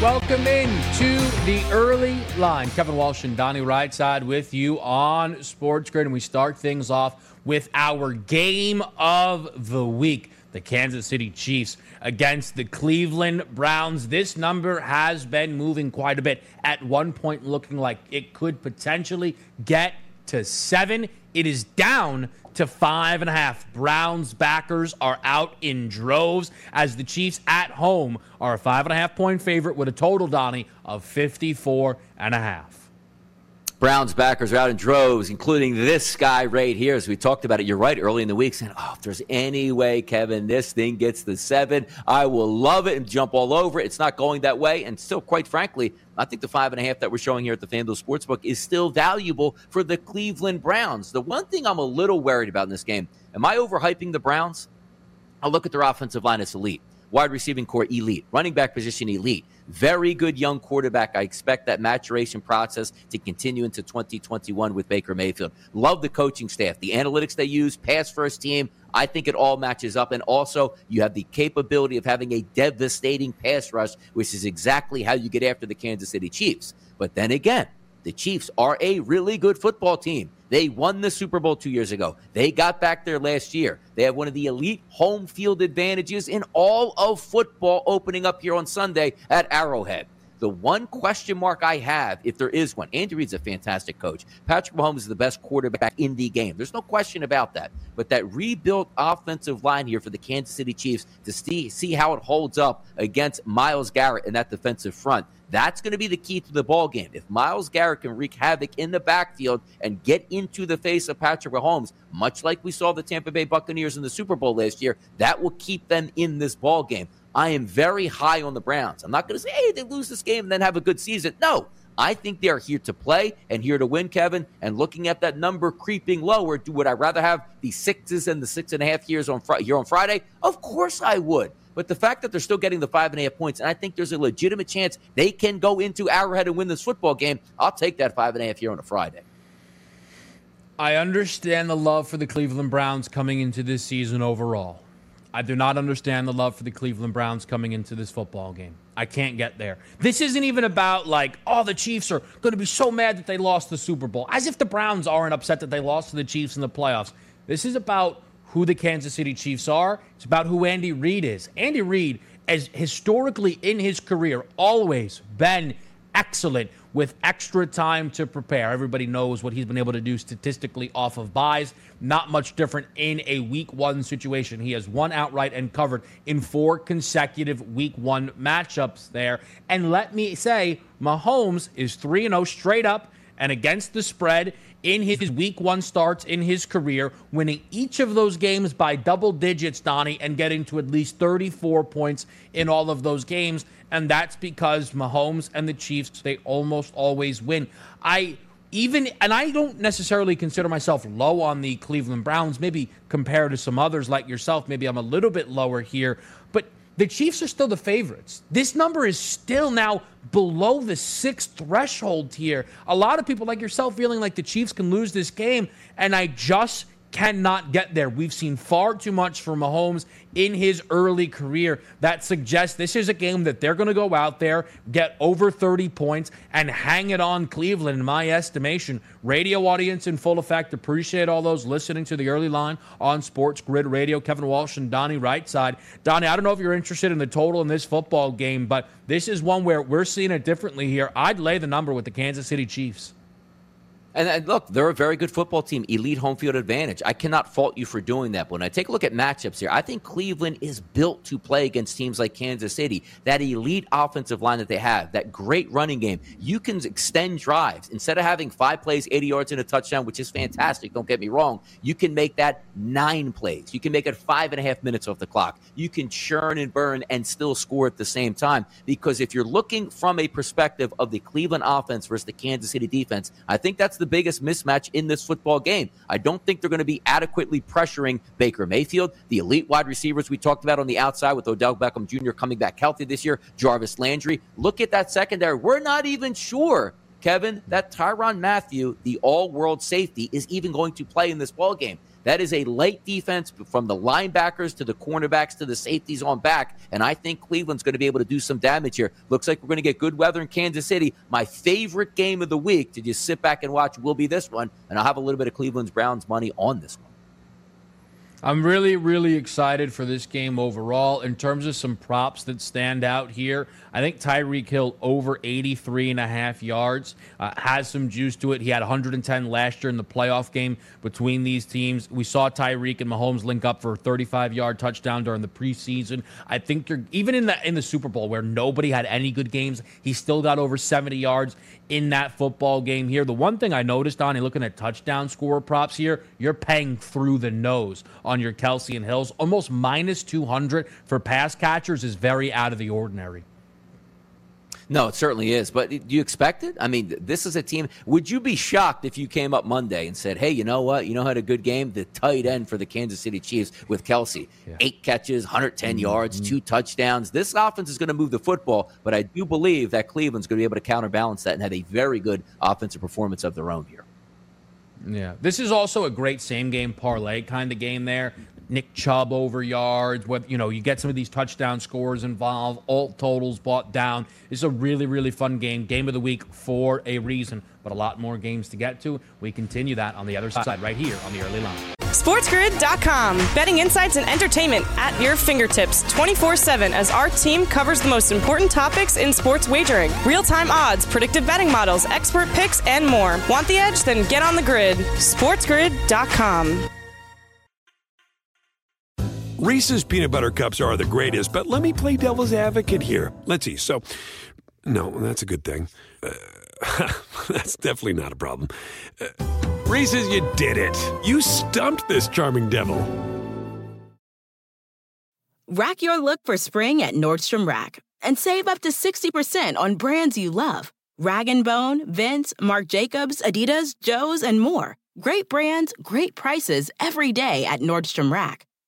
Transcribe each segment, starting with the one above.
Welcome in to the early line. Kevin Walsh and Donnie Rightside with you on Sports Grid. And we start things off with our game of the week the Kansas City Chiefs against the Cleveland Browns. This number has been moving quite a bit. At one point, looking like it could potentially get to seven. It is down to five and a half. Browns backers are out in droves as the Chiefs at home are a five and a half point favorite with a total, Donnie, of 54 and a half. Browns backers are out in droves, including this guy right here. As we talked about it, you're right early in the week, saying, "Oh, if there's any way, Kevin, this thing gets the seven, I will love it and jump all over it." It's not going that way, and still, quite frankly, I think the five and a half that we're showing here at the FanDuel Sportsbook is still valuable for the Cleveland Browns. The one thing I'm a little worried about in this game, am I overhyping the Browns? I'll look at their offensive line; it's elite wide receiving corps elite, running back position elite. Very good young quarterback. I expect that maturation process to continue into 2021 with Baker Mayfield. Love the coaching staff, the analytics they use, pass first team. I think it all matches up. And also, you have the capability of having a devastating pass rush, which is exactly how you get after the Kansas City Chiefs. But then again, the Chiefs are a really good football team. They won the Super Bowl two years ago. They got back there last year. They have one of the elite home field advantages in all of football opening up here on Sunday at Arrowhead. The one question mark I have, if there is one, Andy Reid's a fantastic coach. Patrick Mahomes is the best quarterback in the game. There's no question about that. But that rebuilt offensive line here for the Kansas City Chiefs to see, see how it holds up against Myles Garrett in that defensive front. That's going to be the key to the ball game. If Myles Garrett can wreak havoc in the backfield and get into the face of Patrick Mahomes, much like we saw the Tampa Bay Buccaneers in the Super Bowl last year, that will keep them in this ball game. I am very high on the Browns. I'm not going to say, hey, they lose this game and then have a good season. No, I think they are here to play and here to win, Kevin. And looking at that number creeping lower, do would I rather have the sixes and the six and a half years on fr- here on Friday? Of course I would. But the fact that they're still getting the five and a half points, and I think there's a legitimate chance they can go into Arrowhead and win this football game, I'll take that five and a half here on a Friday. I understand the love for the Cleveland Browns coming into this season overall. I do not understand the love for the Cleveland Browns coming into this football game. I can't get there. This isn't even about like, oh, the Chiefs are going to be so mad that they lost the Super Bowl, as if the Browns aren't upset that they lost to the Chiefs in the playoffs. This is about who the Kansas City Chiefs are. It's about who Andy Reid is. Andy Reid, as historically in his career, always been excellent with extra time to prepare. Everybody knows what he's been able to do statistically off of byes. Not much different in a week one situation. He has won outright and covered in four consecutive week one matchups there. And let me say, Mahomes is 3 0 straight up and against the spread in his week one starts in his career, winning each of those games by double digits, Donnie, and getting to at least 34 points in all of those games. And that's because Mahomes and the Chiefs, they almost always win. I even, and I don't necessarily consider myself low on the Cleveland Browns, maybe compared to some others like yourself. Maybe I'm a little bit lower here, but the Chiefs are still the favorites. This number is still now below the six threshold here. A lot of people like yourself feeling like the Chiefs can lose this game, and I just cannot get there. We've seen far too much from Mahomes in his early career that suggests this is a game that they're going to go out there, get over 30 points, and hang it on Cleveland, in my estimation. Radio audience in full effect. Appreciate all those listening to the early line on Sports Grid Radio. Kevin Walsh and Donnie Rightside. Donnie, I don't know if you're interested in the total in this football game, but this is one where we're seeing it differently here. I'd lay the number with the Kansas City Chiefs. And, and, look, they're a very good football team, elite home field advantage. I cannot fault you for doing that. But when I take a look at matchups here, I think Cleveland is built to play against teams like Kansas City. That elite offensive line that they have, that great running game, you can extend drives. Instead of having five plays, 80 yards, and a touchdown, which is fantastic, don't get me wrong, you can make that nine plays. You can make it five and a half minutes off the clock. You can churn and burn and still score at the same time. Because if you're looking from a perspective of the Cleveland offense versus the Kansas City defense, I think that's the biggest mismatch in this football game. I don't think they're going to be adequately pressuring Baker Mayfield, the elite wide receivers we talked about on the outside with Odell Beckham Jr. coming back healthy this year, Jarvis Landry. Look at that secondary. We're not even sure Kevin, that Tyrann Mathieu, the all-world safety, is even going to play in this ball game. That is a light defense from the linebackers to the cornerbacks to the safeties on back. And I think Cleveland's going to be able to do some damage here. Looks like we're going to get good weather in Kansas City. My favorite game of the week to just sit back and watch will be this one. And I'll have a little bit of Cleveland's Browns money on this one. I'm really, really excited for this game overall. In terms of some props that stand out here, I think Tyreek Hill over 83 and a half yards uh, has some juice to it. He had 110 last year in the playoff game between these teams. We saw Tyreek and Mahomes link up for a 35 yard touchdown during the preseason. I think you're even in the in the Super Bowl where nobody had any good games, he still got over 70 yards in that football game here. The one thing I noticed on looking at touchdown score props here, you're paying through the nose on your Kelce and Hills. Almost minus 200 for pass catchers is very out of the ordinary. No, it certainly is. But do you expect it? I mean, this is a team. Would you be shocked if you came up Monday and said, hey, you know what? You know had a good game? The tight end for the Kansas City Chiefs with Kelce. Yeah. Eight catches, 110 mm-hmm. yards, two touchdowns. This offense is going to move the football, but I do believe that Cleveland's going to be able to counterbalance that and have a very good offensive performance of their own here. Yeah. This is also a great same game parlay kind of game there. Nick Chubb over yards. What you know, you get some of these touchdown scores involved. Alt totals bought down. It's a really, really fun game. Game of the week for a reason, but a lot more games to get to. We continue that on the other side, right here on the early line. SportsGrid.com. Betting insights and entertainment at your fingertips 24 7 as our team covers the most important topics in sports wagering real time odds, predictive betting models, expert picks, and more. Want the edge? Then get on the grid. SportsGrid.com. Reese's peanut butter cups are the greatest, but let me play devil's advocate here. Let's see. So, no, that's a good thing. Uh, that's definitely not a problem. Uh, Reese's, you did it. You stumped this charming devil. Rack your look for spring at Nordstrom Rack and save up to 60% on brands you love. Rag & Bone, Vince, Marc Jacobs, Adidas, Joe's, and more. Great brands, great prices every day at Nordstrom Rack.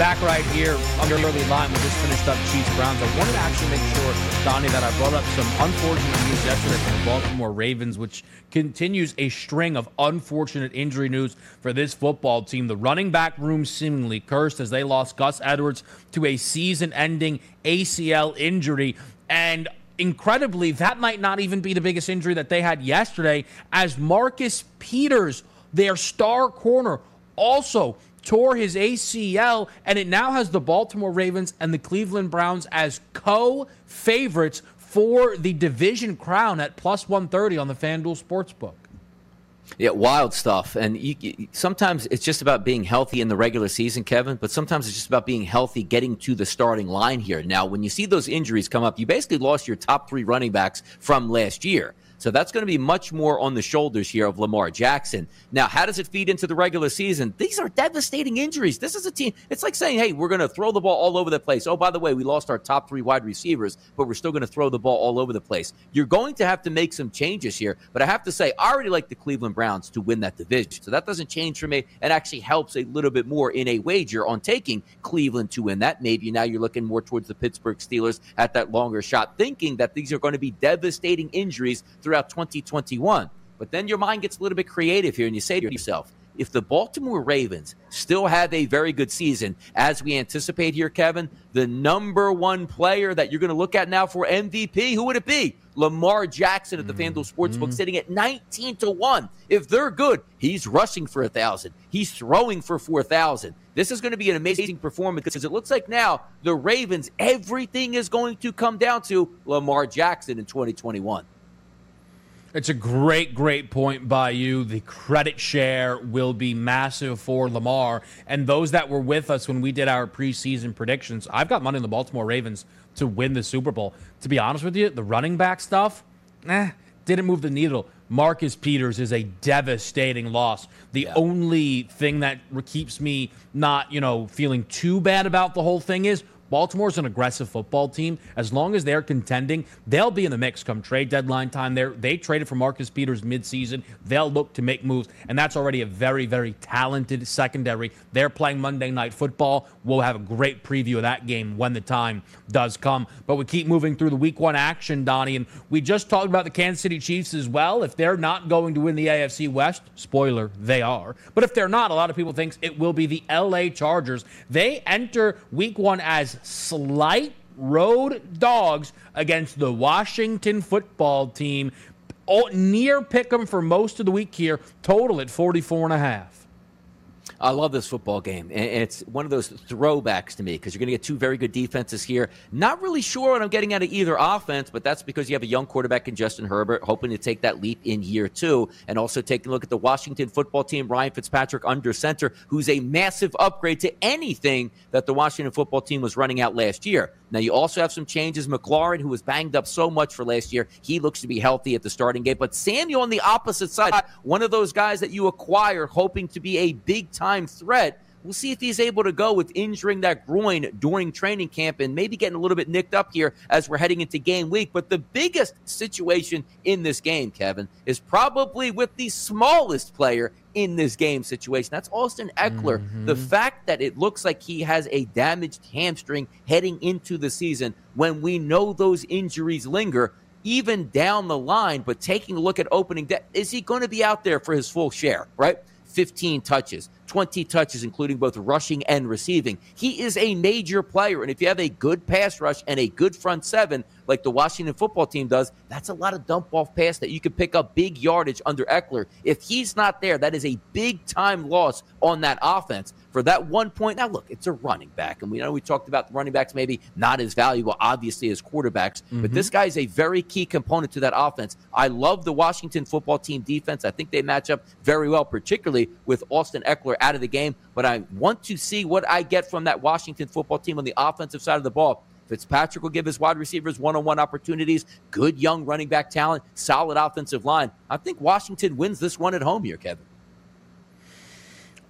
Back right here on the early line. We just finished up Chiefs Browns. I wanted to actually make sure, Donnie, that I brought up some unfortunate news yesterday from the Baltimore Ravens, which continues a string of unfortunate injury news for this football team. The running back room seemingly cursed as they lost Gus Edwards to a season ending ACL injury. And incredibly, that might not even be the biggest injury that they had yesterday, as Marcus Peters, their star corner, also tore his ACL, and it now has the Baltimore Ravens and the Cleveland Browns as co favorites for the division crown at plus 130 on the FanDuel Sportsbook. Yeah, wild stuff. And you, you, sometimes it's just about being healthy in the regular season, Kevin, but sometimes it's just about being healthy getting to the starting line here. Now, when you see those injuries come up, you basically lost your top three running backs from last year. So that's going to be much more on the shoulders here of Lamar Jackson. Now, how does it feed into the regular season? These are devastating injuries. This is a team. It's like saying, hey, we're going to throw the ball all over the place. Oh, by the way, we lost our top three wide receivers, but we're still going to throw the ball all over the place. You're going to have to make some changes here. But I have to say, I already like the Cleveland Browns to win that division. So that doesn't change for me and actually helps a little bit more in a wager on taking Cleveland to win that. Maybe now you're looking more towards the Pittsburgh Steelers at that longer shot, thinking that these are going to be devastating injuries throughout 2021. But then your mind gets a little bit creative here and you say to yourself, if the Baltimore Ravens still have a very good season, as we anticipate here, Kevin, the number one player that you're going to look at now for MVP, who would it be? Lamar Jackson at the mm-hmm. FanDuel Sportsbook sitting at 19 to 1. If they're good, he's rushing for a 1,000. He's throwing for 4,000. This is going to be an amazing performance because it looks like now the Ravens, everything is going to come down to Lamar Jackson in 2021. It's a great, great point by you. The credit share will be massive for Lamar. And those that were with us when we did our preseason predictions, I've got money in the Baltimore Ravens to win the Super Bowl. To be honest with you, the running back stuff, eh, didn't move the needle. Marcus Peters is a devastating loss. The yeah. only thing that keeps me not, you know, feeling too bad about the whole thing is Baltimore's an aggressive football team. As long as they're contending, they'll be in the mix come trade deadline time. There, they traded for Marcus Peters midseason. They'll look to make moves, and that's already a very, very talented secondary. They're playing Monday Night Football. We'll have a great preview of that game when the time does come. But we keep moving through the Week One action, Donnie, and we just talked about the Kansas City Chiefs as well. If they're not going to win the AFC West, spoiler, they are. But if they're not, a lot of people think it will be the LA Chargers. They enter Week One as slight road dogs against the Washington football team. Oh, near pick them for most of the week here, total at 44 and a half. I love this football game. And it's one of those throwbacks to me because you're going to get two very good defenses here. Not really sure what I'm getting out of either offense, but that's because you have a young quarterback in Justin Herbert hoping to take that leap in year two. And also taking a look at the Washington football team, Ryan Fitzpatrick under center, who's a massive upgrade to anything that the Washington football team was running out last year. Now, you also have some changes. McLaurin, who was banged up so much for last year, he looks to be healthy at the starting gate. But Samuel on the opposite side, one of those guys that you acquire hoping to be a big time threat. We'll see if he's able to go with injuring that groin during training camp and maybe getting a little bit nicked up here as we're heading into game week. But the biggest situation in this game, Kevin, is probably with the smallest player in this game situation. That's Austin Ekeler. Mm-hmm. The fact that it looks like he has a damaged hamstring heading into the season when we know those injuries linger even down the line, but taking a look at opening day, is he going to be out there for his full share, right? 15 touches, 20 touches, including both rushing and receiving. He is a major player. And if you have a good pass rush and a good front seven, like the Washington football team does, that's a lot of dump off pass that you can pick up big yardage under Ekeler. If he's not there, that is a big time loss on that offense for that one point. Now, look, it's a running back, and we know we talked about the running backs maybe not as valuable, obviously, as quarterbacks, mm-hmm. but this guy is a very key component to that offense. I love the Washington football team defense. I think they match up very well, particularly with Austin Ekeler out of the game. But I want to see what I get from that Washington football team on the offensive side of the ball. Fitzpatrick will give his wide receivers one on one opportunities, good young running back talent, solid offensive line. I think Washington wins this one at home here, Kevin.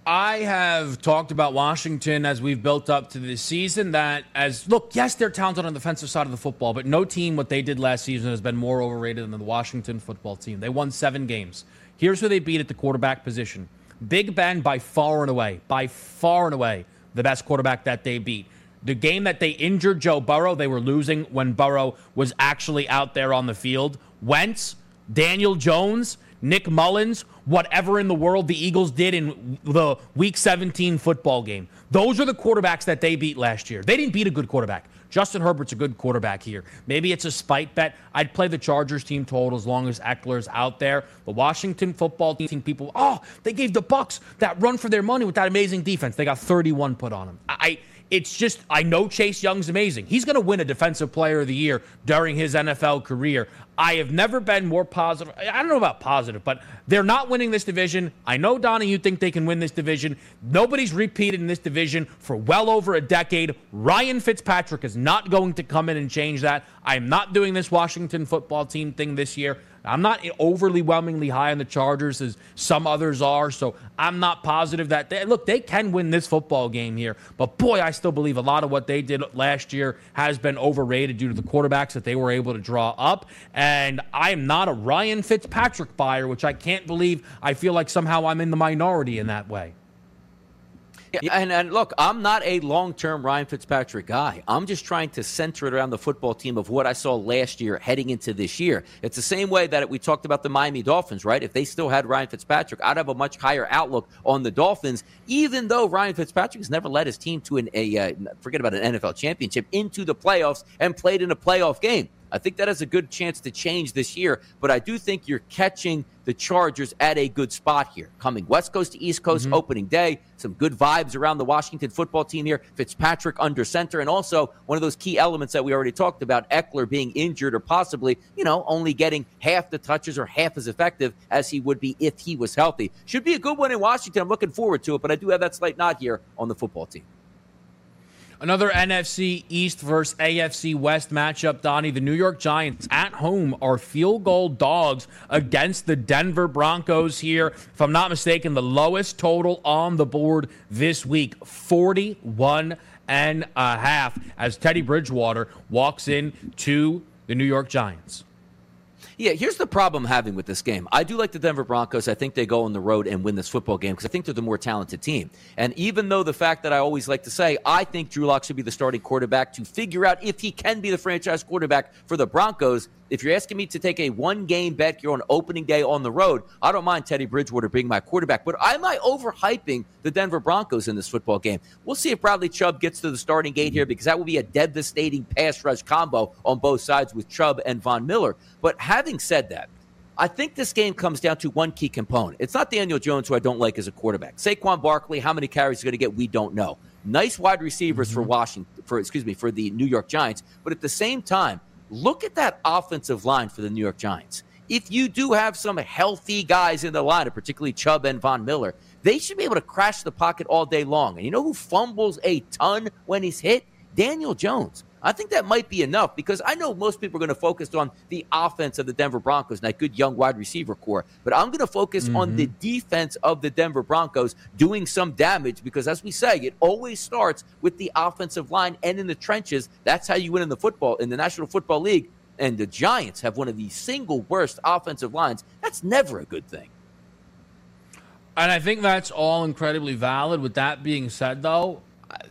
I have talked about Washington as we've built up to this season. That as look, yes, they're talented on the defensive side of the football, but no team what they did last season has been more overrated than the Washington football team. They won seven games. Here's who they beat at the quarterback position: Big Ben by far and away, by far and away, the best quarterback that they beat. The game that they injured Joe Burrow, they were losing when Burrow was actually out there on the field. Wentz, Daniel Jones, Nick Mullens, whatever in the world the Eagles did in the Week 17 football game. Those are the quarterbacks that they beat last year. They didn't beat a good quarterback. Justin Herbert's a good quarterback here. Maybe it's a spite bet. I'd play the Chargers team total as long as Ekeler's out there. The Washington football team people, oh, they gave the Bucks that run for their money with that amazing defense. They got 31 put on them. I it's just, I know Chase Young's amazing. He's going to win a Defensive Player of the Year during his NFL career. I have never been more positive. I don't know about positive, but they're not winning this division. I know, Donnie, you think they can win this division. Nobody's repeated in this division for well over a decade. Ryan Fitzpatrick is not going to come in and change that. I'm not doing this Washington football team thing this year. I'm not overwhelmingly high on the Chargers as some others are, so I'm not positive that they look, they can win this football game here. But boy, I still believe a lot of what they did last year has been overrated due to the quarterbacks that they were able to draw up. And I am not a Ryan Fitzpatrick buyer, which I can't believe I feel like somehow I'm in the minority in that way. Yeah, and, and look, I'm not a long term Ryan Fitzpatrick guy. I'm just trying to center it around the football team of what I saw last year heading into this year. It's the same way that we talked about the Miami Dolphins, right? If they still had Ryan Fitzpatrick, I'd have a much higher outlook on the Dolphins, even though Ryan Fitzpatrick has never led his team to an, a, uh, forget about an NFL championship, into the playoffs and played in a playoff game. I think that has a good chance to change this year, but I do think you're catching the Chargers at a good spot here. Coming West Coast to East Coast mm-hmm. opening day, some good vibes around the Washington football team here. Fitzpatrick under center, and also one of those key elements that we already talked about, Ekeler being injured or possibly, you know, only getting half the touches or half as effective as he would be if he was healthy. Should be a good one in Washington. I'm looking forward to it, but I do have that slight nod here on the football team. Another NFC East versus AFC West matchup, Donnie. The New York Giants at home are field goal dogs against the Denver Broncos here. If I'm not mistaken, the lowest total on the board this week 41 and a half as Teddy Bridgewater walks in to the New York Giants. Yeah, here's the problem I'm having with this game. I do like the Denver Broncos. I think they go on the road and win this football game because I think they're the more talented team. And even though the fact that I always like to say, I think Drew Lock should be the starting quarterback to figure out if he can be the franchise quarterback for the Broncos, if you're asking me to take a one game bet here on opening day on the road, I don't mind Teddy Bridgewater being my quarterback. But am I overhyping the Denver Broncos in this football game? We'll see if Bradley Chubb gets to the starting gate here because that will be a devastating pass rush combo on both sides with Chubb and Von Miller. But having said that, I think this game comes down to one key component. It's not Daniel Jones, who I don't like as a quarterback. Saquon Barkley, how many carries he's going to get, we don't know. Nice wide receivers mm-hmm. for Washington, for excuse me, for the New York Giants. But at the same time, Look at that offensive line for the New York Giants. If you do have some healthy guys in the lineup, particularly Chubb and Von Miller, they should be able to crash the pocket all day long. And you know who fumbles a ton when he's hit? Daniel Jones. I think that might be enough because I know most people are going to focus on the offense of the Denver Broncos and that good young wide receiver corps, but I'm going to focus mm-hmm. on the defense of the Denver Broncos doing some damage because, as we say, it always starts with the offensive line and in the trenches. That's how you win in the football in the National Football League. And the Giants have one of the single worst offensive lines. That's never a good thing. And I think that's all incredibly valid. With that being said, though,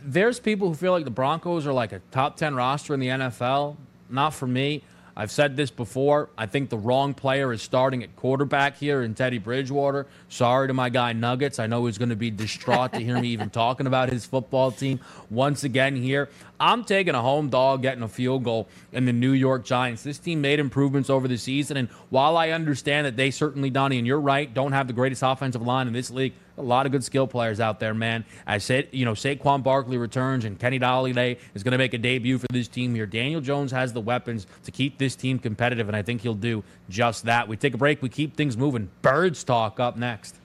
there's people who feel like the Broncos are like a top 10 roster in the NFL. Not for me. I've said this before. I think the wrong player is starting at quarterback here in Teddy Bridgewater. Sorry to my guy Nuggets. I know he's going to be distraught to hear me even talking about his football team once again here. I'm taking a home dog getting a field goal in the New York Giants. This team made improvements over the season. And while I understand that they certainly, Donnie, and you're right, don't have the greatest offensive line in this league, a lot of good skill players out there, man. I said, you know, Saquon Barkley returns and Kenny Golladay is going to make a debut for this team here. Daniel Jones has the weapons to keep this team competitive, and I think he'll do just that. We take a break. We keep things moving. Birds talk up next.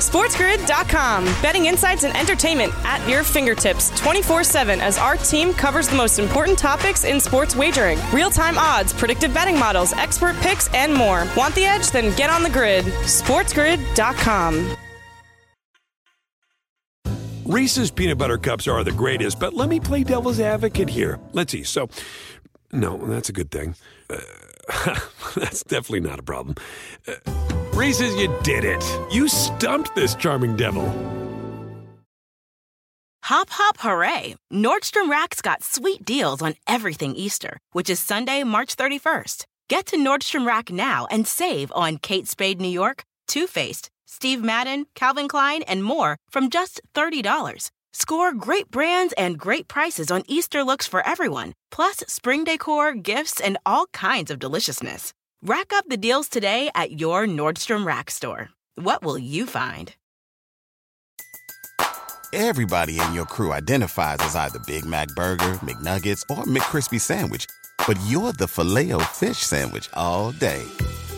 SportsGrid.com. Betting insights and entertainment at your fingertips 24 7 as our team covers the most important topics in sports wagering real time odds, predictive betting models, expert picks, and more. Want the edge? Then get on the grid. SportsGrid.com. Reese's peanut butter cups are the greatest, but let me play devil's advocate here. Let's see. So, no, that's a good thing. Uh, that's definitely not a problem. Uh, Reese's, you did it. You stumped this charming devil. Hop, hop, hooray! Nordstrom Rack's got sweet deals on everything Easter, which is Sunday, March 31st. Get to Nordstrom Rack now and save on Kate Spade New York, Too Faced, Steve Madden, Calvin Klein, and more from just $30. Score great brands and great prices on Easter looks for everyone, plus spring decor, gifts, and all kinds of deliciousness. Rack up the deals today at your Nordstrom Rack store. What will you find? Everybody in your crew identifies as either Big Mac Burger, McNuggets, or McCrispy Sandwich, but you're the Filet O Fish Sandwich all day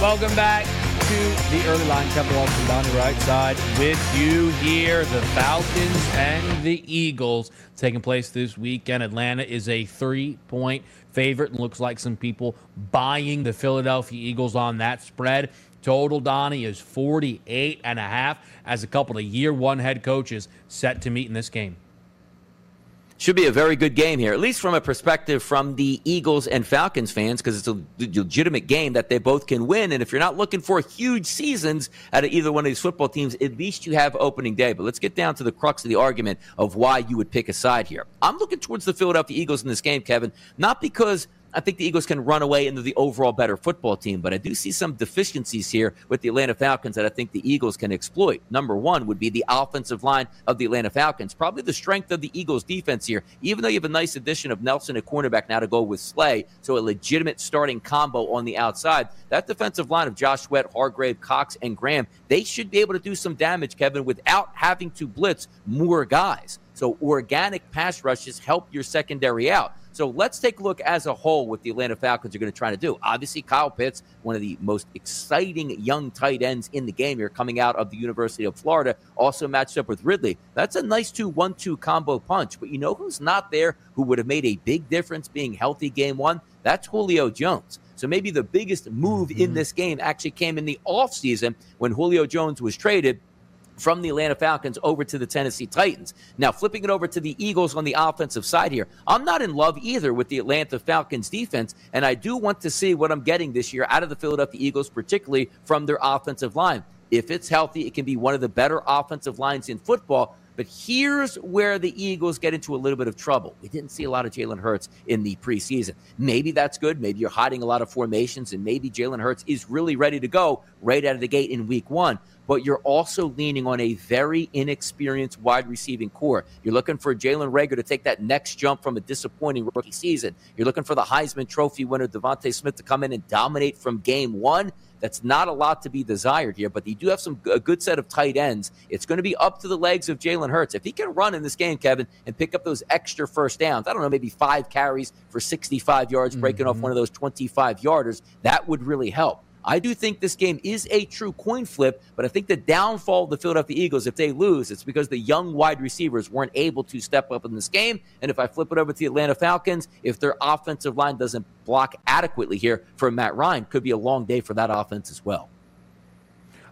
Welcome back to the early line. Kevin Walton, Donnie Rightside with you here. The Falcons and the Eagles taking place this weekend. Atlanta is a three point favorite and looks like some people buying the Philadelphia Eagles on that spread. Total Donnie is 48 and a half as a couple of year one head coaches set to meet in this game. Should be a very good game here, at least from a perspective from the Eagles and Falcons fans, because it's a legitimate game that they both can win. And if you're not looking for huge seasons out of either one of these football teams, at least you have opening day. But let's get down to the crux of the argument of why you would pick a side here. I'm looking towards the Philadelphia Eagles in this game, Kevin, not because I think the Eagles can run away into the overall better football team, but I do see some deficiencies here with the Atlanta Falcons that I think the Eagles can exploit. Number one would be the offensive line of the Atlanta Falcons. Probably the strength of the Eagles defense here, even though you have a nice addition of Nelson at cornerback now to go with Slay, so a legitimate starting combo on the outside. That defensive line of Josh Sweat, Hargrave, Cox, and Graham, they should be able to do some damage, Kevin, without having to blitz more guys. So organic pass rushes help your secondary out. So let's take a look as a whole what the Atlanta Falcons are going to try to do. Obviously, Kyle Pitts, one of the most exciting young tight ends in the game here, coming out of the University of Florida, also matched up with Ridley. That's a nice two one two combo punch. But you know who's not there who would have made a big difference being healthy game one? That's Julio Jones. So maybe the biggest move mm-hmm. in this game actually came in the offseason when Julio Jones was traded from the Atlanta Falcons over to the Tennessee Titans. Now, flipping it over to the Eagles on the offensive side here, I'm not in love either with the Atlanta Falcons defense, and I do want to see what I'm getting this year out of the Philadelphia Eagles, particularly from their offensive line. If it's healthy, it can be one of the better offensive lines in football. But here's where the Eagles get into a little bit of trouble. We didn't see a lot of Jalen Hurts in the preseason. Maybe that's good. Maybe you're hiding a lot of formations, and maybe Jalen Hurts is really ready to go right out of the gate in week one but you're also leaning on a very inexperienced wide receiving corps. You're looking for Jalen Reagor to take that next jump from a disappointing rookie season. You're looking for the Heisman Trophy winner DeVonta Smith to come in and dominate from game one. That's not a lot to be desired here, but you do have some a good set of tight ends. It's going to be up to the legs of Jalen Hurts. If he can run in this game, Kevin, and pick up those extra first downs, I don't know, maybe five carries for 65 yards, breaking mm-hmm. off one of those 25 yarders, that would really help. I do think this game is a true coin flip, but I think the downfall of the Philadelphia Eagles, if they lose, it's because the young wide receivers weren't able to step up in this game. And if I flip it over to the Atlanta Falcons, if their offensive line doesn't block adequately here for Matt Ryan, could be a long day for that offense as well.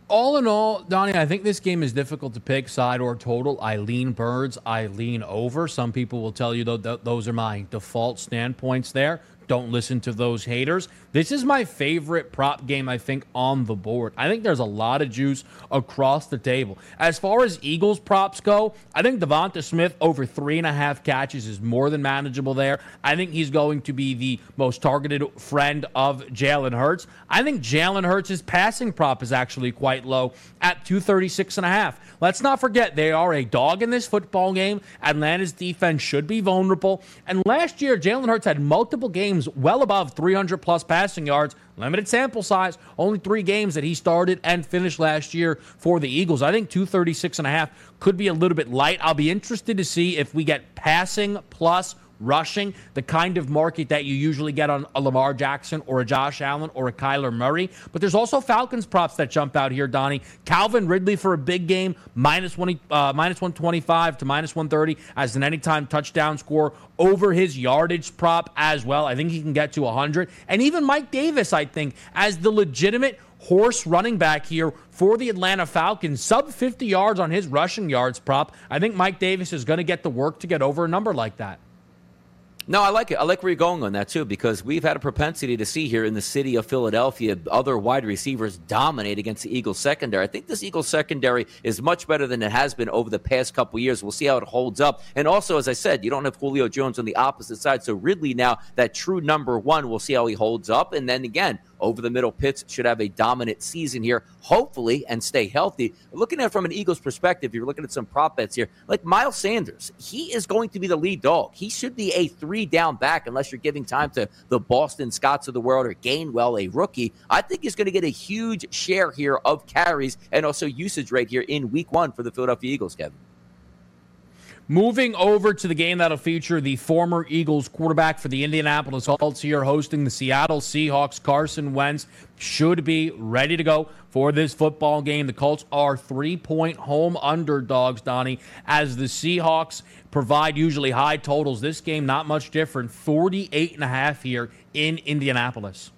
All in all, Donnie, I think this game is difficult to pick side or total. I lean birds, I lean over. Some people will tell you that those are my default standpoints there. Don't listen to those haters. This is my favorite prop game, I think, on the board. I think there's a lot of juice across the table. As far as Eagles props go, I think DeVonta Smith over three and a half catches is more than manageable there. I think he's going to be the most targeted friend of Jalen Hurts. I think Jalen Hurts' passing prop is actually quite low at 236 and a half. Let's not forget they are a dog in this football game. Atlanta's defense should be vulnerable. And last year, Jalen Hurts had multiple games well above 300 plus passing yards. Limited sample size, only three games that he started and finished last year for the Eagles. I think 236 and a half could be a little bit light. I'll be interested to see if we get passing plus rushing, the kind of market that you usually get on a Lamar Jackson or a Josh Allen or a Kyler Murray. But there's also Falcons props that jump out here, Donnie. Calvin Ridley for a big game, minus, 20, uh, minus 125 to minus 130 as an anytime touchdown score over his yardage prop as well. I think he can get to 100. And even Mike Davis, I think, as the legitimate horse running back here for the Atlanta Falcons, sub 50 yards on his rushing yards prop. I think Mike Davis is going to get the work to get over a number like that. No, I like it. I like where you're going on that too, because we've had a propensity to see here in the city of Philadelphia other wide receivers dominate against the Eagles secondary. I think this Eagles secondary is much better than it has been over the past couple years. We'll see how it holds up. And also, as I said, you don't have Julio Jones on the opposite side, so Ridley now that true number one. We'll see how he holds up. And then again, over the middle. Pitts should have a dominant season here, hopefully, and stay healthy. Looking at it from an Eagles perspective, you're looking at some prop bets here. Like Miles Sanders, he is going to be the lead dog. He should be a three down back unless you're giving time to the Boston Scotts of the world or Gainwell, a rookie. I think he's going to get a huge share here of carries and also usage rate here in week one for the Philadelphia Eagles, Kevin. Moving over to the game that'll feature the former Eagles quarterback for the Indianapolis Colts here hosting the Seattle Seahawks. Carson Wentz should be ready to go for this football game. The Colts are three point home underdogs, Donnie, as the Seahawks provide usually high totals. This game, not much different 48 and a half here in Indianapolis.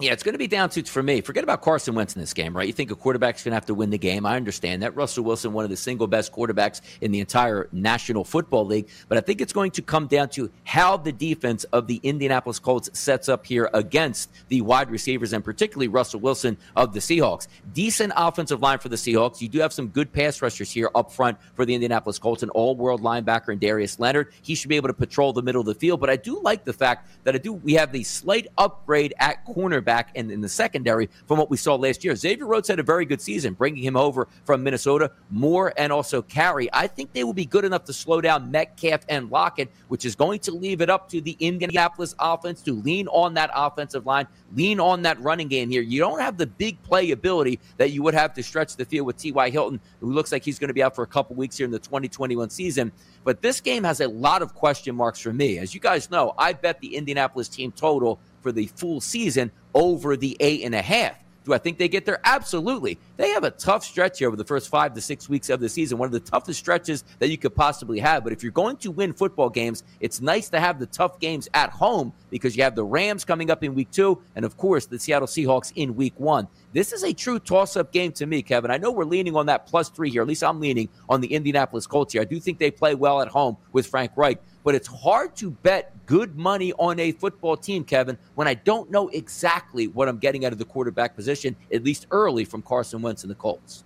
Yeah, it's going to be down to for me. Forget about Carson Wentz in this game, right? You think a quarterback's going to have to win the game. I understand that. Russell Wilson, one of the single best quarterbacks in the entire National Football League. But I think it's going to come down to how the defense of the Indianapolis Colts sets up here against the wide receivers and particularly Russell Wilson of the Seahawks. Decent offensive line for the Seahawks. You do have some good pass rushers here up front for the Indianapolis Colts, an all world linebacker in Darius Leonard. He should be able to patrol the middle of the field. But I do like the fact that I do we have the slight upgrade at cornerback back in, in the secondary from what we saw last year. Xavier Rhodes had a very good season, bringing him over from Minnesota. Moore and also Carey. I think they will be good enough to slow down Metcalf and Lockett, which is going to leave it up to the Indianapolis offense to lean on that offensive line, lean on that running game here. You don't have the big play ability that you would have to stretch the field with T.Y. Hilton, who looks like he's going to be out for a couple weeks here in the 2021 season. But this game has a lot of question marks for me. As you guys know, I bet the Indianapolis team total for the full season over the eight and a half. Do I think they get there? Absolutely. They have a tough stretch here over the first five to six weeks of the season, one of the toughest stretches that you could possibly have. But if you're going to win football games, it's nice to have the tough games at home because you have the Rams coming up in week two, and of course, the Seattle Seahawks in week one. This is a true toss up game to me, Kevin. I know we're leaning on that plus three here. At least I'm leaning on the Indianapolis Colts here. I do think they play well at home with Frank Reich but it's hard to bet good money on a football team, Kevin, when I don't know exactly what I'm getting out of the quarterback position, at least early from Carson Wentz and the Colts.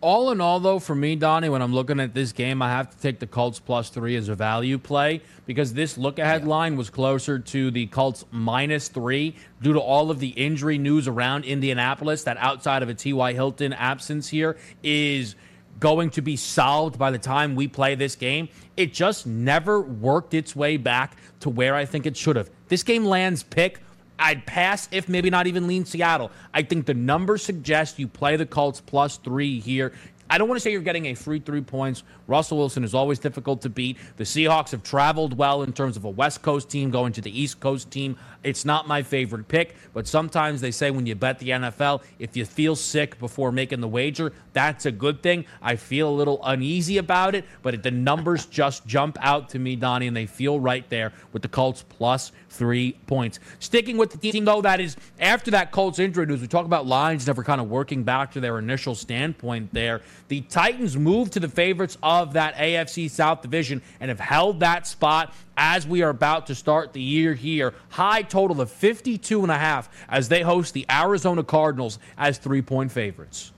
All in all, though, for me, Donnie, when I'm looking at this game, I have to take the Colts plus three as a value play because this look ahead yeah. line was closer to the Colts minus three due to all of the injury news around Indianapolis. That outside of a T.Y. Hilton absence here is going to be solved by the time we play this game. It just never worked its way back to where I think it should have. This game lands pick. I'd pass if maybe not even lean Seattle. I think the numbers suggest you play the Colts plus three here. I don't want to say you're getting a free three points. Russell Wilson is always difficult to beat. The Seahawks have traveled well in terms of a West Coast team going to the East Coast team. It's not my favorite pick, but sometimes they say when you bet the NFL, if you feel sick before making the wager, that's a good thing. I feel a little uneasy about it, but the numbers just jump out to me, Donnie, and they feel right there with the Colts plus three points. Sticking with the team, though, that is after that Colts injury news, we talk about lines never kind of working back to their initial standpoint there. The Titans moved to the favorites of that AFC South division and have held that spot as we are about to start the year here. High total of 52 and a half as they host the Arizona Cardinals as three point favorites.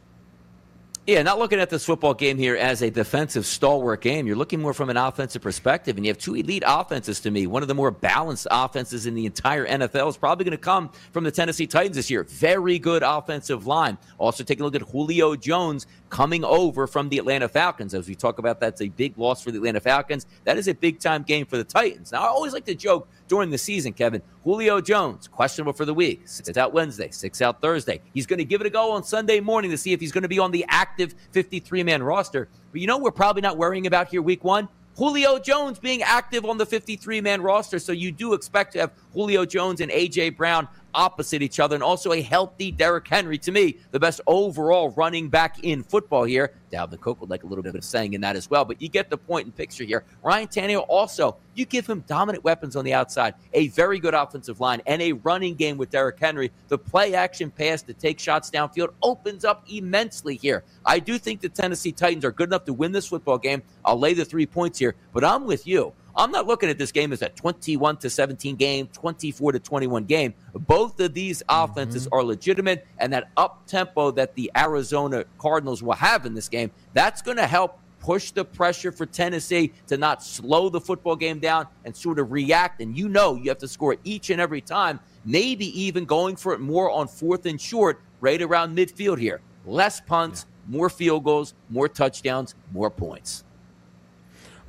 Yeah, not looking at this football game here as a defensive stalwart game. You're looking more from an offensive perspective, and you have two elite offenses to me. One of the more balanced offenses in the entire NFL is probably going to come from the Tennessee Titans this year. Very good offensive line. Also, taking a look at Julio Jones coming over from the Atlanta Falcons. As we talk about, that's a big loss for the Atlanta Falcons. That is a big time game for the Titans. Now, I always like to joke during the season, Kevin. Julio Jones, questionable for the week. Six out Wednesday, six out Thursday. He's going to give it a go on Sunday morning to see if he's going to be on the active 53 man roster. But you know, we're probably not worrying about here week one. Julio Jones being active on the 53 man roster. So you do expect to have Julio Jones and A.J. Brown opposite each other, and also a healthy Derrick Henry. To me, the best overall running back in football here. Dalvin Cook would like a little bit of saying in that as well, but you get the point and picture here. Ryan Tannehill also, you give him dominant weapons on the outside, a very good offensive line, and a running game with Derrick Henry. The play action pass to take shots downfield opens up immensely here. I do think the Tennessee Titans are good enough to win this football game. I'll lay the three points here, but I'm with you. I'm not looking at this game as a 21 to 17 game, 24 to 21 game. Both of these offenses mm-hmm. are legitimate, and that up tempo that the Arizona Cardinals will have in this game, that's going to help push the pressure for Tennessee to not slow the football game down and sort of react. And you know you have to score each and every time, maybe even going for it more on fourth and short, right around midfield here. Less punts, yeah. more field goals, more touchdowns, more points.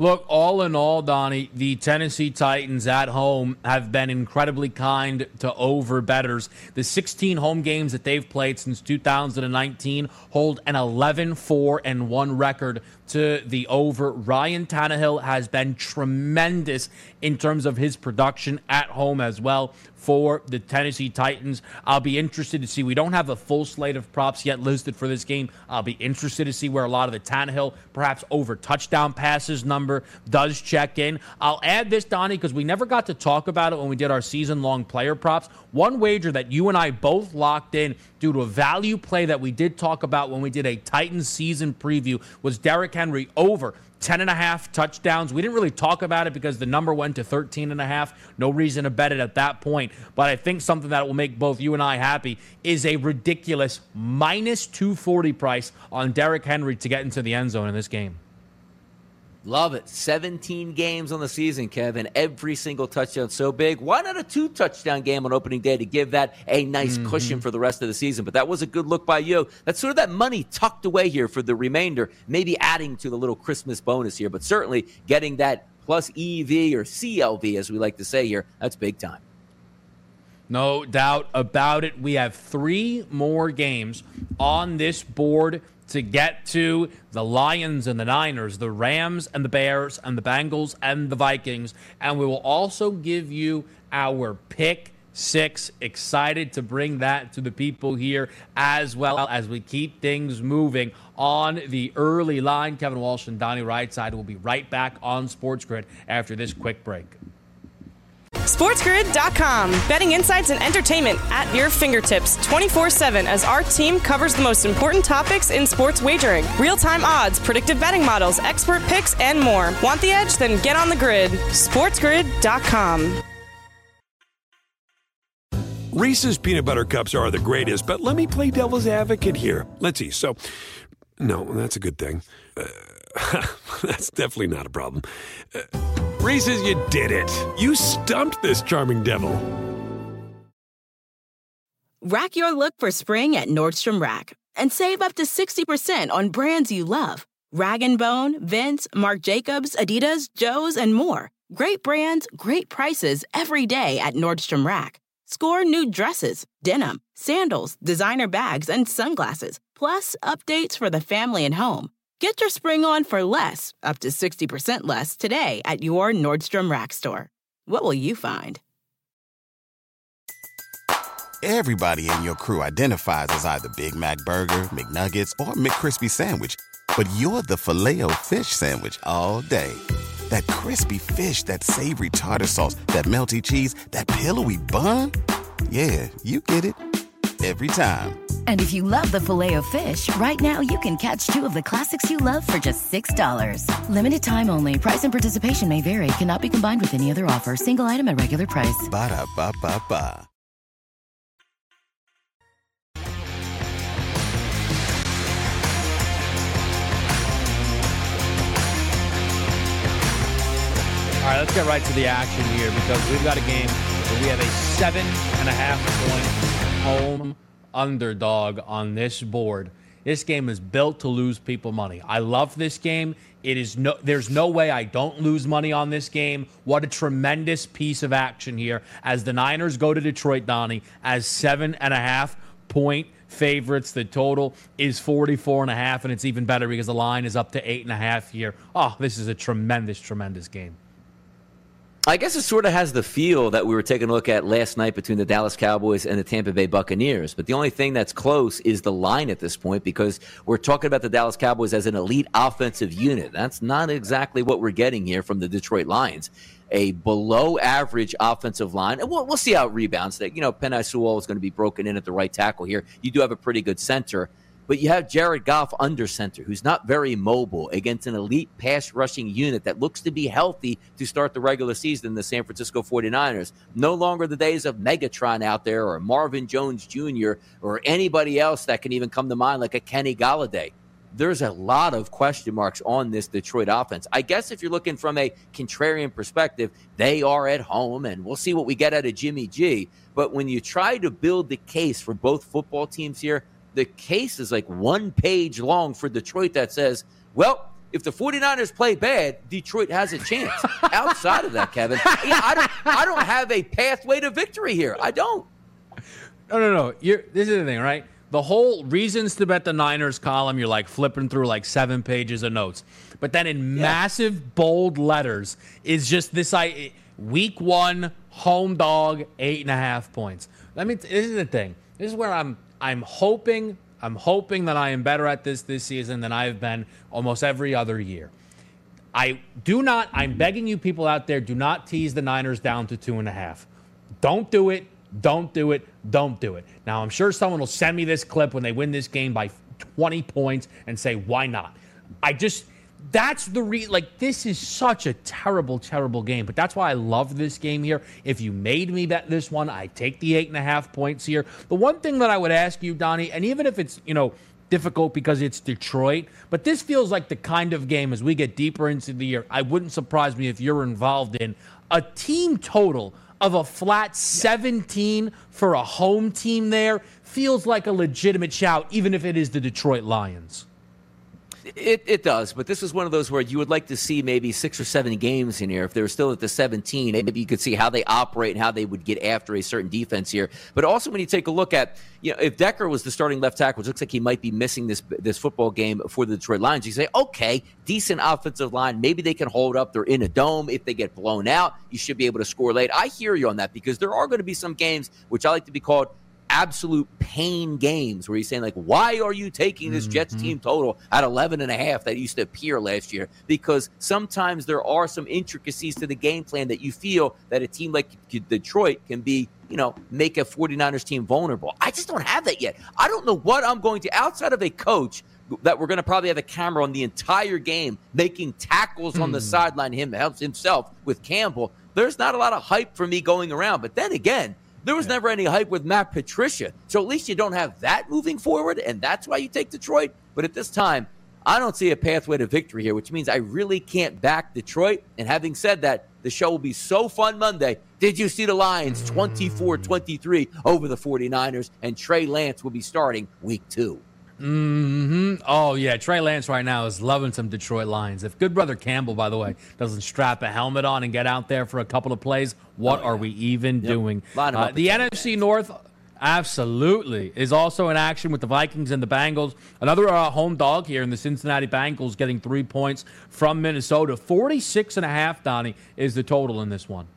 Look, all in all, Donnie, the Tennessee Titans at home have been incredibly kind to over betters. The 16 home games that they've played since 2019 hold an 11 4 and 1 record to the over. Ryan Tannehill has been tremendous in terms of his production at home as well for the Tennessee Titans. I'll be interested to see. We don't have a full slate of props yet listed for this game. I'll be interested to see where a lot of the Tannehill, perhaps over touchdown passes number, does check in. I'll add this, Donnie, because we never got to talk about it when we did our season long player props. One wager that you and I both locked in due to a value play that we did talk about when we did a Titans season preview was Derrick Henry over 10 and a half touchdowns. We didn't really talk about it because the number went to 13 and a half. No reason to bet it at that point. But I think something that will make both you and I happy is a ridiculous minus 240 price on Derrick Henry to get into the end zone in this game. Love it. 17 games on the season, Kevin. Every single touchdown so big. Why not a two touchdown game on opening day to give that a nice mm-hmm. cushion for the rest of the season? But that was a good look by you. That's sort of that money tucked away here for the remainder, maybe adding to the little Christmas bonus here, but certainly getting that plus EV or CLV, as we like to say here. That's big time. No doubt about it. We have three more games on this board to get to the Lions and the Niners, the Rams and the Bears and the Bengals and the Vikings. And we will also give you our pick six. Excited to bring that to the people here as well as we keep things moving on the early line. Kevin Walsh and Donnie Rightside will be right back on Sports Grid after this quick break. SportsGrid.com. Betting insights and entertainment at your fingertips 24 7 as our team covers the most important topics in sports wagering real time odds, predictive betting models, expert picks, and more. Want the edge? Then get on the grid. SportsGrid.com. Reese's peanut butter cups are the greatest, but let me play devil's advocate here. Let's see. So, no, that's a good thing. Uh, that's definitely not a problem. Uh, Reese's, you did it. You stumped this charming devil. Rack your look for spring at Nordstrom Rack and save up to 60% on brands you love. Rag & Bone, Vince, Marc Jacobs, Adidas, Joe's, and more. Great brands, great prices every day at Nordstrom Rack. Score new dresses, denim, sandals, designer bags, and sunglasses, plus updates for the family and home. Get your spring on for less, up to 60% less, today at your Nordstrom Rack store. What will you find? Everybody in your crew identifies as either Big Mac Burger, McNuggets, or McCrispy Sandwich, but you're the filet fish Sandwich all day. That crispy fish, that savory tartar sauce, that melty cheese, that pillowy bun. Yeah, you get it every time. And if you love the Filet-O-Fish, right now you can catch two of the classics you love for just $6. Limited time only. Price and participation may vary. Cannot be combined with any other offer. Single item at regular price. Ba da ba ba ba. All right, let's get right to the action here because we've got a game where we have a seven and a half point home underdog on this board. This game is built to lose people money. I love this game. It is no there's no way I don't lose money on this game. What a tremendous piece of action here as the Niners go to Detroit, Donnie, as seven and a half point favorites. The total is 44 and a half, and it's even better because the line is up to eight and a half here. Oh, this is a tremendous, tremendous game. I guess it sort of has the feel that we were taking a look at last night between the Dallas Cowboys and the Tampa Bay Buccaneers. But the only thing that's close is the line at this point because we're talking about the Dallas Cowboys as an elite offensive unit. That's not exactly what we're getting here from the Detroit Lions. A below average offensive line. And we'll, we'll see how it rebounds. That You know, Penei Sewell is going to be broken in at the right tackle here. You do have a pretty good center. But you have Jared Goff under center, who's not very mobile against an elite pass rushing unit that looks to be healthy to start the regular season the San Francisco 49ers. No longer the days of Megatron out there or Marvin Jones Jr. or anybody else that can even come to mind like a Kenny Golladay. there's a lot of question marks on this Detroit offense. I guess if you're looking from a contrarian perspective, they are at home, and we'll see what we get out of Jimmy G. But when you try to build the case for both football teams here, the case is like one page long for Detroit that says, well, if the 49ers play bad, Detroit has a chance. Outside of that, Kevin, yeah, I, don't, I don't have a pathway to victory here. I don't. No, no, no. You're, this is the thing, right? the whole reasons to bet the Niners column, you're like flipping through like seven pages of notes. But then in yeah. massive bold letters is just this I week one home dog eight and a half points. I mean, this is the thing. This is where I'm I'm hoping I'm hoping that I am better at this this season than I've been almost every other year. I do not. I'm begging you, people out there, do not tease the Niners down to two and a half. Don't do it. Don't do it. Don't do it. Now, I'm sure someone will send me this clip when they win this game by 20 points and say, why not? I just, that's the re like this is such a terrible terrible game but that's why i love this game here if you made me bet this one i take the eight and a half points here the one thing that i would ask you donnie and even if it's you know difficult because it's detroit but this feels like the kind of game as we get deeper into the year i wouldn't surprise me if you're involved in a team total of a flat 17 for a home team there feels like a legitimate shout, even if it is the Detroit Lions. It, it does, but this is one of those where you would like to see maybe six or seven games in here. If they were still at the 17, maybe you could see how they operate and how they would get after a certain defense here. But also, when you take a look at, you know, if Decker was the starting left tackle, which looks like he might be missing this this football game for the Detroit Lions, you say, okay, decent offensive line. Maybe they can hold up. They're in a dome. If they get blown out, you should be able to score late. I hear you on that because there are going to be some games which I like to be called absolute pain games where he's saying like why are you taking this jets mm-hmm. team total at 11 and a half that used to appear last year because sometimes there are some intricacies to the game plan that you feel that a team like detroit can be you know make a 49ers team vulnerable i just don't have that yet i don't know what i'm going to outside of a coach that we're going to probably have a camera on the entire game making tackles mm. on the hmm. sideline him helps himself with campbell there's not a lot of hype for me going around but then again there was yeah. never any hype with Matt Patricia. So at least you don't have that moving forward, and that's why you take Detroit. But at this time, I don't see a pathway to victory here, which means I really can't back Detroit. And having said that, the show will be so fun Monday. Did you see the Lions 24 23 over the 49ers? And Trey Lance will be starting week two. Hmm. Oh yeah, Trey Lance right now is loving some Detroit Lions. If good brother Campbell, by the way, doesn't strap a helmet on and get out there for a couple of plays, what oh, yeah. are we even yep. doing? Uh, the NFC North. Absolutely. Is also in action with the Vikings and the Bengals. Another uh, home dog here in the Cincinnati Bengals getting three points from Minnesota. 46 and a half, Donnie, is the total in this one.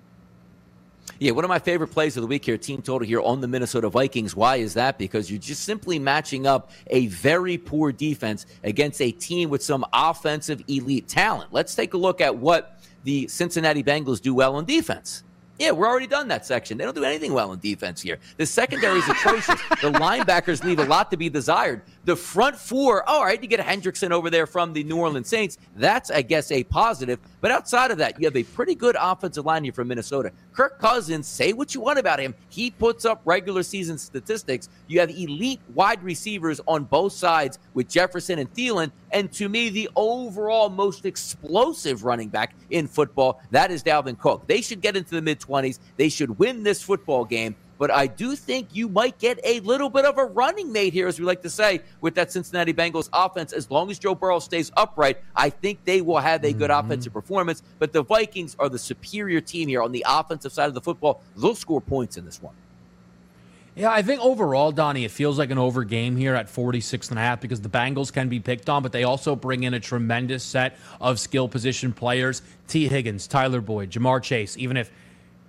Yeah, one of my favorite plays of the week here, team total here on the Minnesota Vikings. Why is that? Because you're just simply matching up a very poor defense against a team with some offensive elite talent. Let's take a look at what the Cincinnati Bengals do well on defense. Yeah, we're already done that section. They don't do anything well in defense here. The secondary is atrocious. the linebackers leave a lot to be desired. The front four, oh, all right, you get Hendrickson over there from the New Orleans Saints. That's, I guess, a positive. But outside of that, you have a pretty good offensive line here from Minnesota. Kirk Cousins, say what you want about him. He puts up regular season statistics. You have elite wide receivers on both sides with Jefferson and Thielen. And to me, the overall most explosive running back in football, that is Dalvin Cook. They should get into the mid 20s. They should win this football game. But I do think you might get a little bit of a running mate here, as we like to say, with that Cincinnati Bengals offense. As long as Joe Burrow stays upright, I think they will have a good mm-hmm. offensive performance. But the Vikings are the superior team here on the offensive side of the football. They'll score points in this one. Yeah, I think overall, Donnie, it feels like an over game here at 46 and a half because the Bengals can be picked on, but they also bring in a tremendous set of skill position players. Tee Higgins, Tyler Boyd, Ja'Marr Chase, even if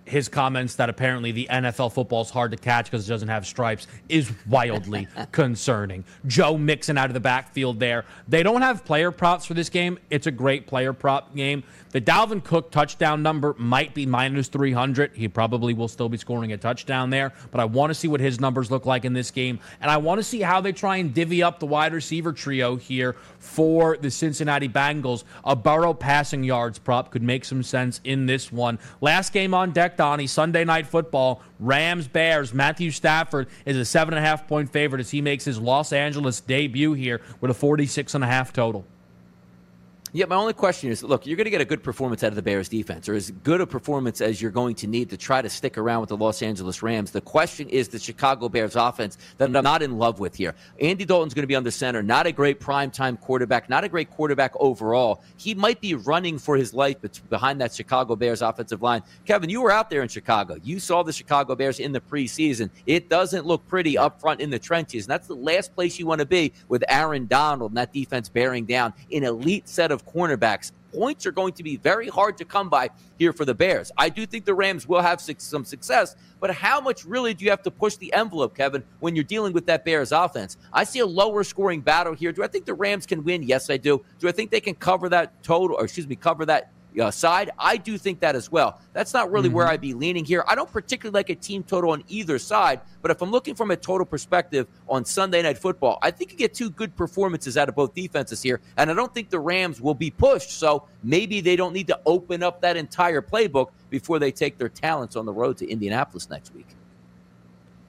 his comments that apparently the NFL football is hard to catch because it doesn't have stripes is wildly concerning. Joe Mixon out of the backfield there. They don't have player props for this game. It's a great player prop game. The Dalvin Cook touchdown number might be minus 300. He probably will still be scoring a touchdown there, but I want to see what his numbers look like in this game. And I want to see how they try and divvy up the wide receiver trio here for the Cincinnati Bengals. A Burrow passing yards prop could make some sense in this one. Last game on deck check, Donnie. Sunday night football, Rams Bears. Matthew Stafford is a seven and a half point favorite as he makes his Los Angeles debut here with a 46 and a half total. Yeah, my only question is look, you're going to get a good performance out of the Bears defense, or as good a performance as you're going to need to try to stick around with the Los Angeles Rams. The question is the Chicago Bears offense that I'm not in love with here. Andy Dalton's going to be on the center, not a great primetime quarterback, not a great quarterback overall. He might be running for his life behind that Chicago Bears offensive line. Kevin, you were out there in Chicago. You saw the Chicago Bears in the preseason. It doesn't look pretty up front in the trenches, and that's the last place you want to be with Aaron Donald and that defense bearing down an elite set of cornerbacks. Points are going to be very hard to come by here for the Bears. I do think the Rams will have some success, but how much really do you have to push the envelope, Kevin, when you're dealing with that Bears offense? I see a lower scoring battle here. Do I think the Rams can win? Yes, I do. Do I think they can cover that total, or excuse me, cover that uh, side. I do think that as well. That's not really mm-hmm. where I'd be leaning here. I don't particularly like a team total on either side, but if I'm looking from a total perspective on Sunday Night Football, I think you get two good performances out of both defenses here, and I don't think the Rams will be pushed. So maybe they don't need to open up that entire playbook before they take their talents on the road to Indianapolis next week.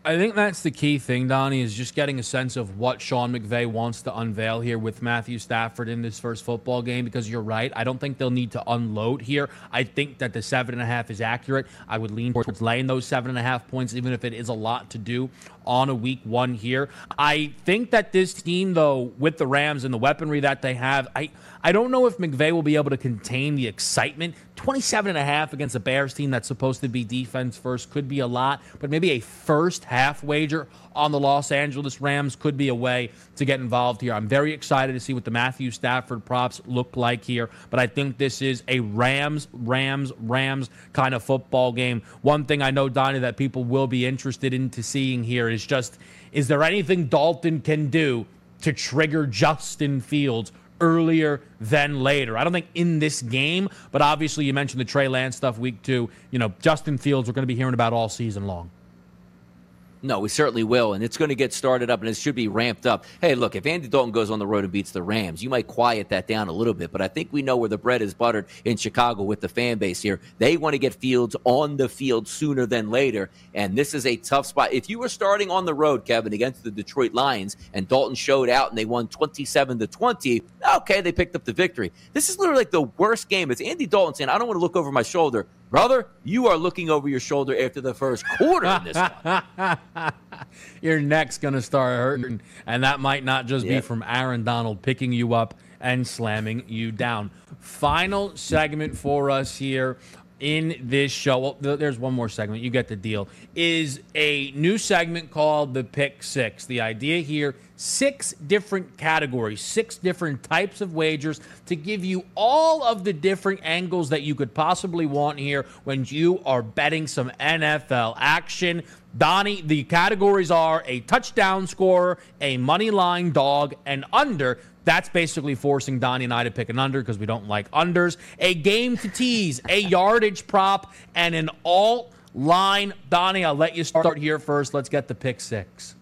I think that's the key thing, Donnie, is just getting a sense of what Sean McVay wants to unveil here with Matthew Stafford in this first football game. Because you're right, I don't think they'll need to unload here. I think that the seven and a half is accurate. I would lean towards laying those seven and a half points, even if it is a lot to do on a week one here. I think that this team, though, with the Rams and the weaponry that they have, I I don't know if McVay will be able to contain the excitement. 27 and a half against a Bears team that's supposed to be defense first could be a lot, but maybe a first half wager on the Los Angeles Rams could be a way to get involved here. I'm very excited to see what the Matthew Stafford props look like here, but I think this is a Rams, Rams, Rams kind of football game. One thing I know, Donnie, that people will be interested into seeing here is just is there anything Dalton can do to trigger Justin Fields earlier than later. I don't think in this game, but obviously you mentioned the Trey Lance stuff week two. You know, Justin Fields, we're going to be hearing about all season long. No, we certainly will, and it's going to get started up, and it should be ramped up. Hey, look, if Andy Dalton goes on the road and beats the Rams, you might quiet that down a little bit, but I think we know where the bread is buttered in Chicago with the fan base here. They want to get Fields on the field sooner than later, and this is a tough spot. If you were starting on the road, Kevin, against the Detroit Lions, and Dalton showed out and they won 27 to 20, okay, they picked up the victory. This is literally like the worst game. It's Andy Dalton saying, I don't want to look over my shoulder. Brother, you are looking over your shoulder after the first quarter in this one. your neck's going to start hurting. And that might not just be from Aaron Donald picking you up and slamming you down. Final segment for us here in this show. Well, there's one more segment. You get the deal. Is a new segment called the Pick Six. The idea here six different categories, six different types of wagers to give you all of the different angles that you could possibly want here when you are betting some NFL action. Donnie, the categories are a touchdown scorer, a money line dog, and under. That's basically forcing Donnie and I to pick an under because we don't like unders. A game to tease, a yardage prop, and an alt line. Donnie, I'll let you start here first. Let's get the pick six.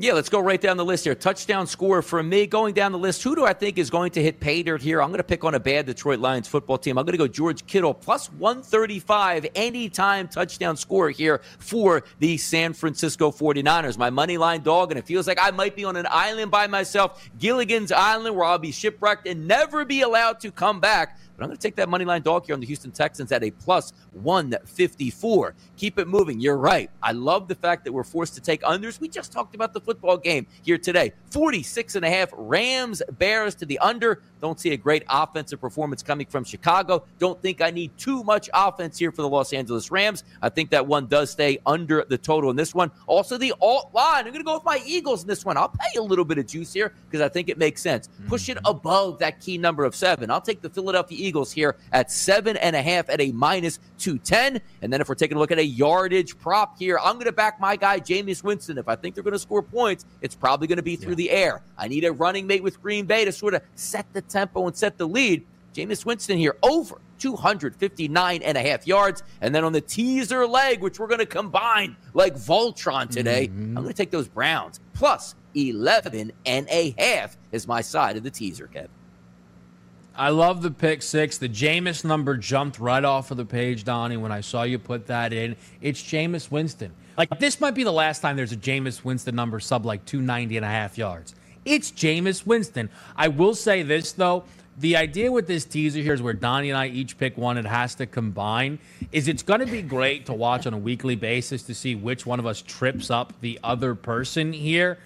Yeah, let's go right down the list here. Touchdown score for me. Going down the list, who do I think is going to hit pay dirt here? I'm going to pick on a bad Detroit Lions football team. I'm going to go George Kittle plus 135 anytime touchdown score here for the San Francisco 49ers. My money line dog, and it feels like I might be on an island by myself, Gilligan's Island, where I'll be shipwrecked and never be allowed to come back. But I'm going to take that money line dog here on the Houston Texans at a plus 154. Keep it moving. You're right. I love the fact that we're forced to take unders. We just talked about the football game here today. 46 and a half Rams Bears to the under. Don't see a great offensive performance coming from Chicago. Don't think I need too much offense here for the Los Angeles Rams. I think that one does stay under the total in this one. Also, the alt line. I'm going to go with my Eagles in this one. I'll pay a little bit of juice here because I think it makes sense. Push it mm-hmm. above that key number of seven. I'll take the Philadelphia Eagles here at seven and a half at a minus 210. And then if we're taking a look at a yardage prop here, I'm going to back my guy, Jameis Winston. If I think they're going to score points, it's probably going to be through yeah. the air. I need a running mate with Green Bay to sort of set the tempo and set the lead. Jameis Winston here over 259 and a half yards. And then on the teaser leg, which we're going to combine like Voltron today, mm-hmm. I'm going to take those Browns plus 11 and a half is my side of the teaser, Kev. I love the pick six. The Jameis number jumped right off of the page, Donnie, when I saw you put that in. It's Jameis Winston. Like, this might be the last time there's a Jameis Winston number sub like 290 and a half yards. It's Jameis Winston. I will say this, though. The idea with this teaser here is where Donnie and I each pick one. It has to combine. Is it's going to be great to watch on a weekly basis to see which one of us trips up the other person here.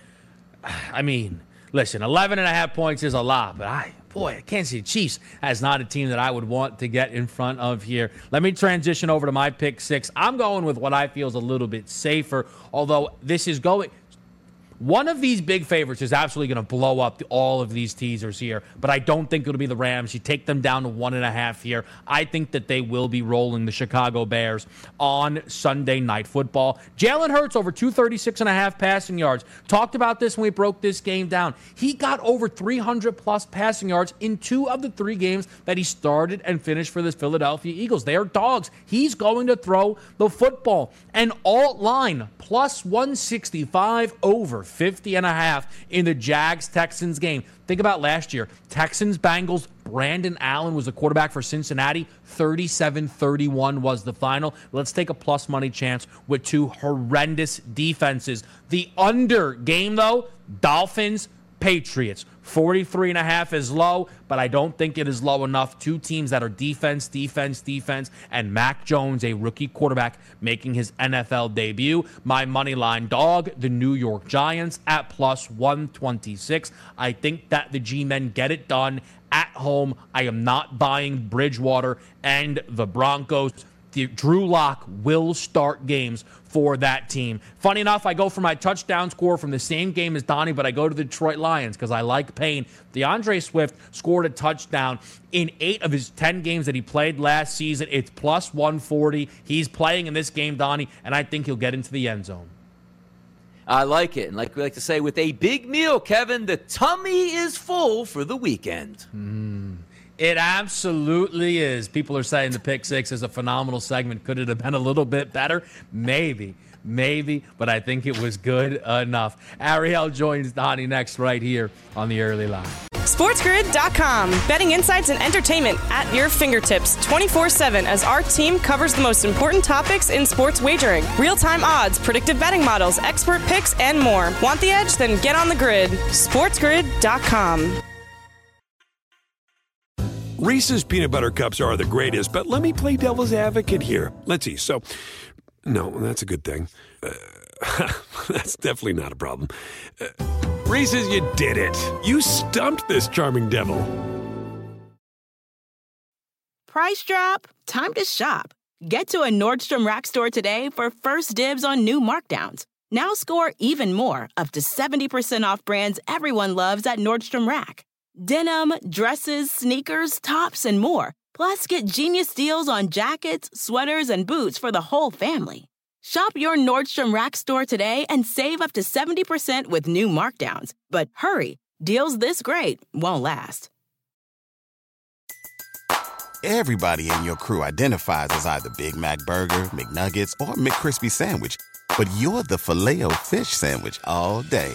I mean, listen, 11 and a half points is a lot, but I, boy, Kansas City Chiefs as not a team that I would want to get in front of here. Let me transition over to my pick six. I'm going with what I feel is a little bit safer, although this is going. One of these big favorites is absolutely going to blow up all of these teasers here, but I don't think it'll be the Rams. You take them down to one and a half here. I think that they will be rolling the Chicago Bears on Sunday night football. Jalen Hurts over 236 and a half passing yards. Talked about this when we broke this game down. He got over 300 plus passing yards in two of the three games that he started and finished for the Philadelphia Eagles. They are dogs. He's going to throw the football. And alt line plus 165 over 50 and a half in the Jags Texans game. Think about last year. Texans Bengals, Brandon Allen was the quarterback for Cincinnati. 37 31 was the final. Let's take a plus money chance with two horrendous defenses. The under game, though, Dolphins, Patriots. 43 and a half is low, but I don't think it is low enough. Two teams that are defense, defense, defense, and Mac Jones, a rookie quarterback, making his NFL debut. My money line dog, the New York Giants at plus 126. I think that the G men get it done at home. I am not buying Bridgewater and the Broncos. Drew Lock will start games for that team. Funny enough, I go for my touchdown score from the same game as Donnie, but I go to the Detroit Lions because I like pain. D'Andre Swift scored a touchdown in eight of his 10 games that he played last season. It's plus 140. He's playing in this game, Donnie, and I think he'll get into the end zone. I like it. And like we like to say, with a big meal, Kevin, the tummy is full for the weekend. Mm. It absolutely is. People are saying the pick six is a phenomenal segment. Could it have been a little bit better? Maybe. Maybe, but I think it was good enough. Ariel joins Donnie next right here on the early line. SportsGrid.com. Betting insights and entertainment at your fingertips 24 7 as our team covers the most important topics in sports wagering real time odds, predictive betting models, expert picks, and more. Want the edge? Then get on the grid. SportsGrid.com. Reese's peanut butter cups are the greatest, but let me play devil's advocate here. Let's see. So, no, that's a good thing. Uh, that's definitely not a problem. Uh, Reese's, you did it. You stumped this charming devil. Price drop? Time to shop. Get to a Nordstrom Rack store today for first dibs on new markdowns. Now score even more, up to 70% off brands everyone loves at Nordstrom Rack. Denim, dresses, sneakers, tops, and more. Plus, get genius deals on jackets, sweaters, and boots for the whole family. Shop your Nordstrom Rack store today and save up to 70% with new markdowns. But hurry, deals this great won't last. Everybody in your crew identifies as either Big Mac Burger, McNuggets, or McCrispy Sandwich, but you're the Filet-O-Fish Sandwich all day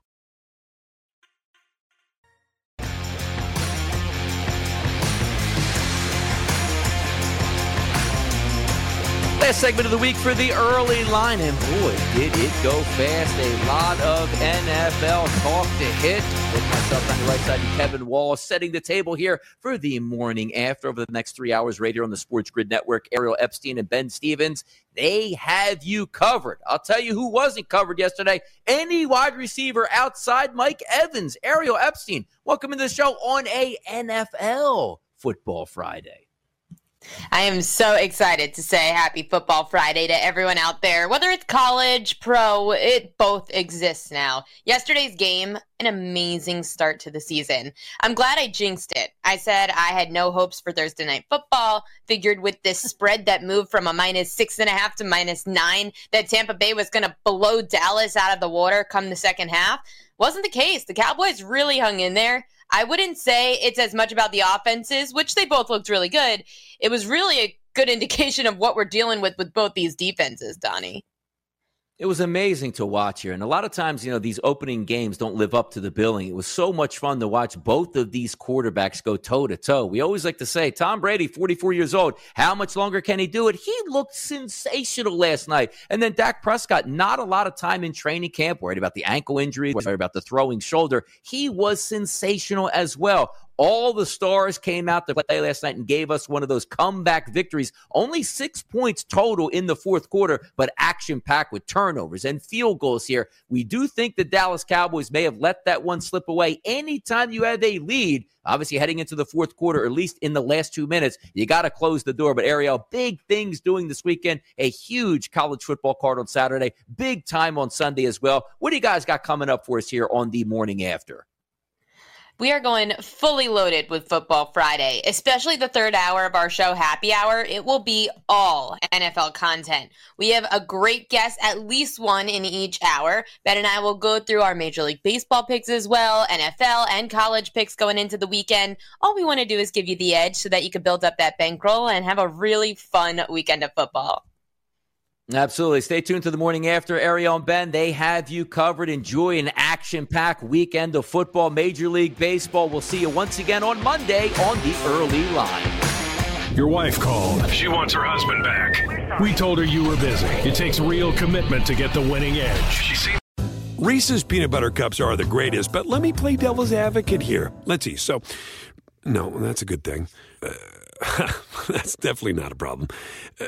Last segment of the week for the early line, and boy, did it go fast. A lot of NFL talk to hit. With myself on the right side, and Kevin Walsh setting the table here for the morning after over the next three hours right here on the Sports Grid Network. Ariel Epstein and Ben Stevens, they have you covered. I'll tell you who wasn't covered yesterday. Any wide receiver outside Mike Evans. Ariel Epstein, welcome to the show on a NFL Football Friday. I am so excited to say happy football Friday to everyone out there. Whether it's college, pro, it both exists now. Yesterday's game, an amazing start to the season. I'm glad I jinxed it. I said I had no hopes for Thursday night football, figured with this spread that moved from a minus six and a half to minus nine, that Tampa Bay was going to blow Dallas out of the water come the second half. Wasn't the case. The Cowboys really hung in there. I wouldn't say it's as much about the offenses, which they both looked really good. It was really a good indication of what we're dealing with with both these defenses, Donnie it was amazing to watch here. And a lot of times, you know, these opening games don't live up to the billing. It was so much fun to watch both of these quarterbacks go toe to toe. We always like to say, Tom Brady, 44 years old, how much longer can he do it? He looked sensational last night. And then Dak Prescott, not a lot of time in training camp, worried about the ankle injury, worried about the throwing shoulder. He was sensational as well. All the stars came out to play last night and gave us one of those comeback victories. Only six points total in the fourth quarter, but action packed with turnovers and field goals here. We do think the Dallas Cowboys may have let that one slip away. Anytime you have a lead, obviously heading into the fourth quarter, at least in the last two minutes, you got to close the door. But Ariel, big things doing this weekend. A huge college football card on Saturday, big time on Sunday as well. What do you guys got coming up for us here on the morning after? We are going fully loaded with Football Friday, especially the third hour of our show, Happy Hour. It will be all NFL content. We have a great guest, at least one in each hour. Ben and I will go through our Major League Baseball picks as well, NFL and college picks going into the weekend. All we want to do is give you the edge so that you can build up that bankroll and have a really fun weekend of football. Absolutely. Stay tuned to the morning after. Ariel and Ben, they have you covered. Enjoy an action packed weekend of football, Major League Baseball. We'll see you once again on Monday on the early line. Your wife called. She wants her husband back. We told her you were busy. It takes real commitment to get the winning edge. She seems. Reese's peanut butter cups are the greatest, but let me play devil's advocate here. Let's see. So, no, that's a good thing. Uh, that's definitely not a problem. Uh,